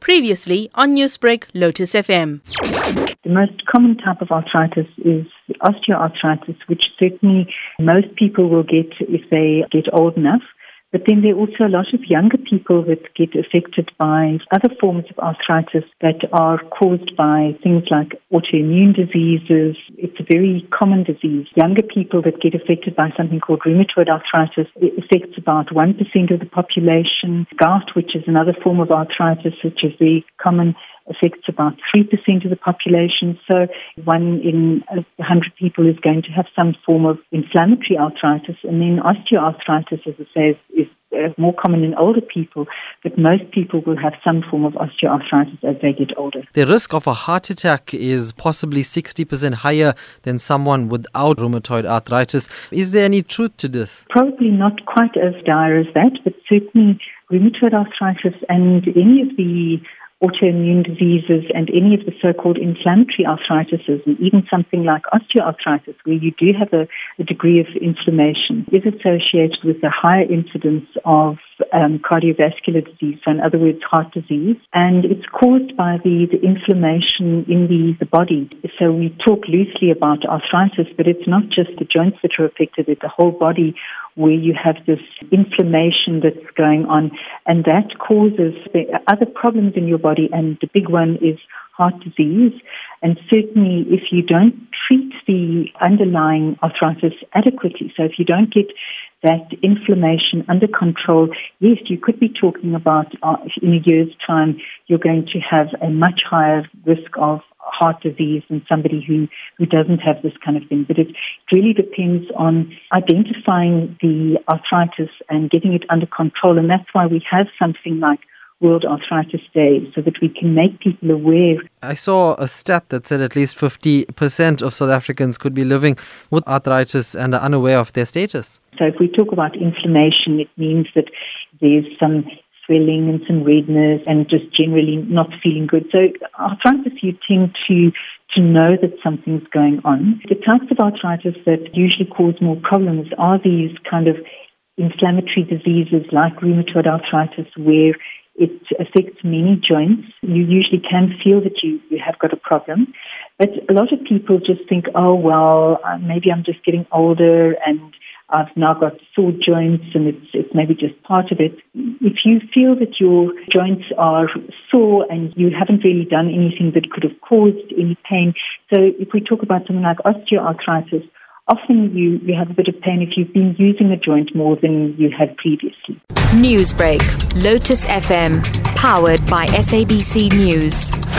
Previously on Newsbreak, Lotus FM. The most common type of arthritis is osteoarthritis, which certainly most people will get if they get old enough. But then there are also a lot of younger people that get affected by other forms of arthritis that are caused by things like autoimmune diseases. It's a very common disease. Younger people that get affected by something called rheumatoid arthritis it affects about 1% of the population. Gout, which is another form of arthritis, which is very common, affects about 3% of the population. So one in 100 people is going to have some form of inflammatory arthritis. And then osteoarthritis, as I say, is, is uh, more common in older people, but most people will have some form of osteoarthritis as they get older. The risk of a heart attack is possibly 60% higher than someone without rheumatoid arthritis. Is there any truth to this? Probably not quite as dire as that, but certainly rheumatoid arthritis and any of the autoimmune diseases and any of the so-called inflammatory arthritises and even something like osteoarthritis where you do have a, a degree of inflammation is associated with a higher incidence of um, cardiovascular disease, so in other words, heart disease, and it's caused by the, the inflammation in the, the body. So we talk loosely about arthritis, but it's not just the joints that are affected, it's the whole body where you have this inflammation that's going on, and that causes other problems in your body, and the big one is heart disease. And certainly, if you don't treat the underlying arthritis adequately, so if you don't get that inflammation under control, yes, you could be talking about uh, in a year's time, you're going to have a much higher risk of heart disease and somebody who, who doesn't have this kind of thing. But it really depends on identifying the arthritis and getting it under control. And that's why we have something like World Arthritis Day so that we can make people aware. I saw a stat that said at least 50% of South Africans could be living with arthritis and are unaware of their status. So if we talk about inflammation, it means that there's some swelling and some redness and just generally not feeling good. So arthritis, you tend to to know that something's going on. The types of arthritis that usually cause more problems are these kind of inflammatory diseases like rheumatoid arthritis where it affects many joints. You usually can feel that you, you have got a problem. But a lot of people just think, oh, well, uh, maybe I'm just getting older and I've now got sore joints and it's, it's maybe just part of it. If you feel that your joints are sore and you haven't really done anything that could have caused any pain, so if we talk about something like osteoarthritis, often you, you have a bit of pain if you've been using a joint more than you had previously. Newsbreak, Lotus FM, powered by SABC News.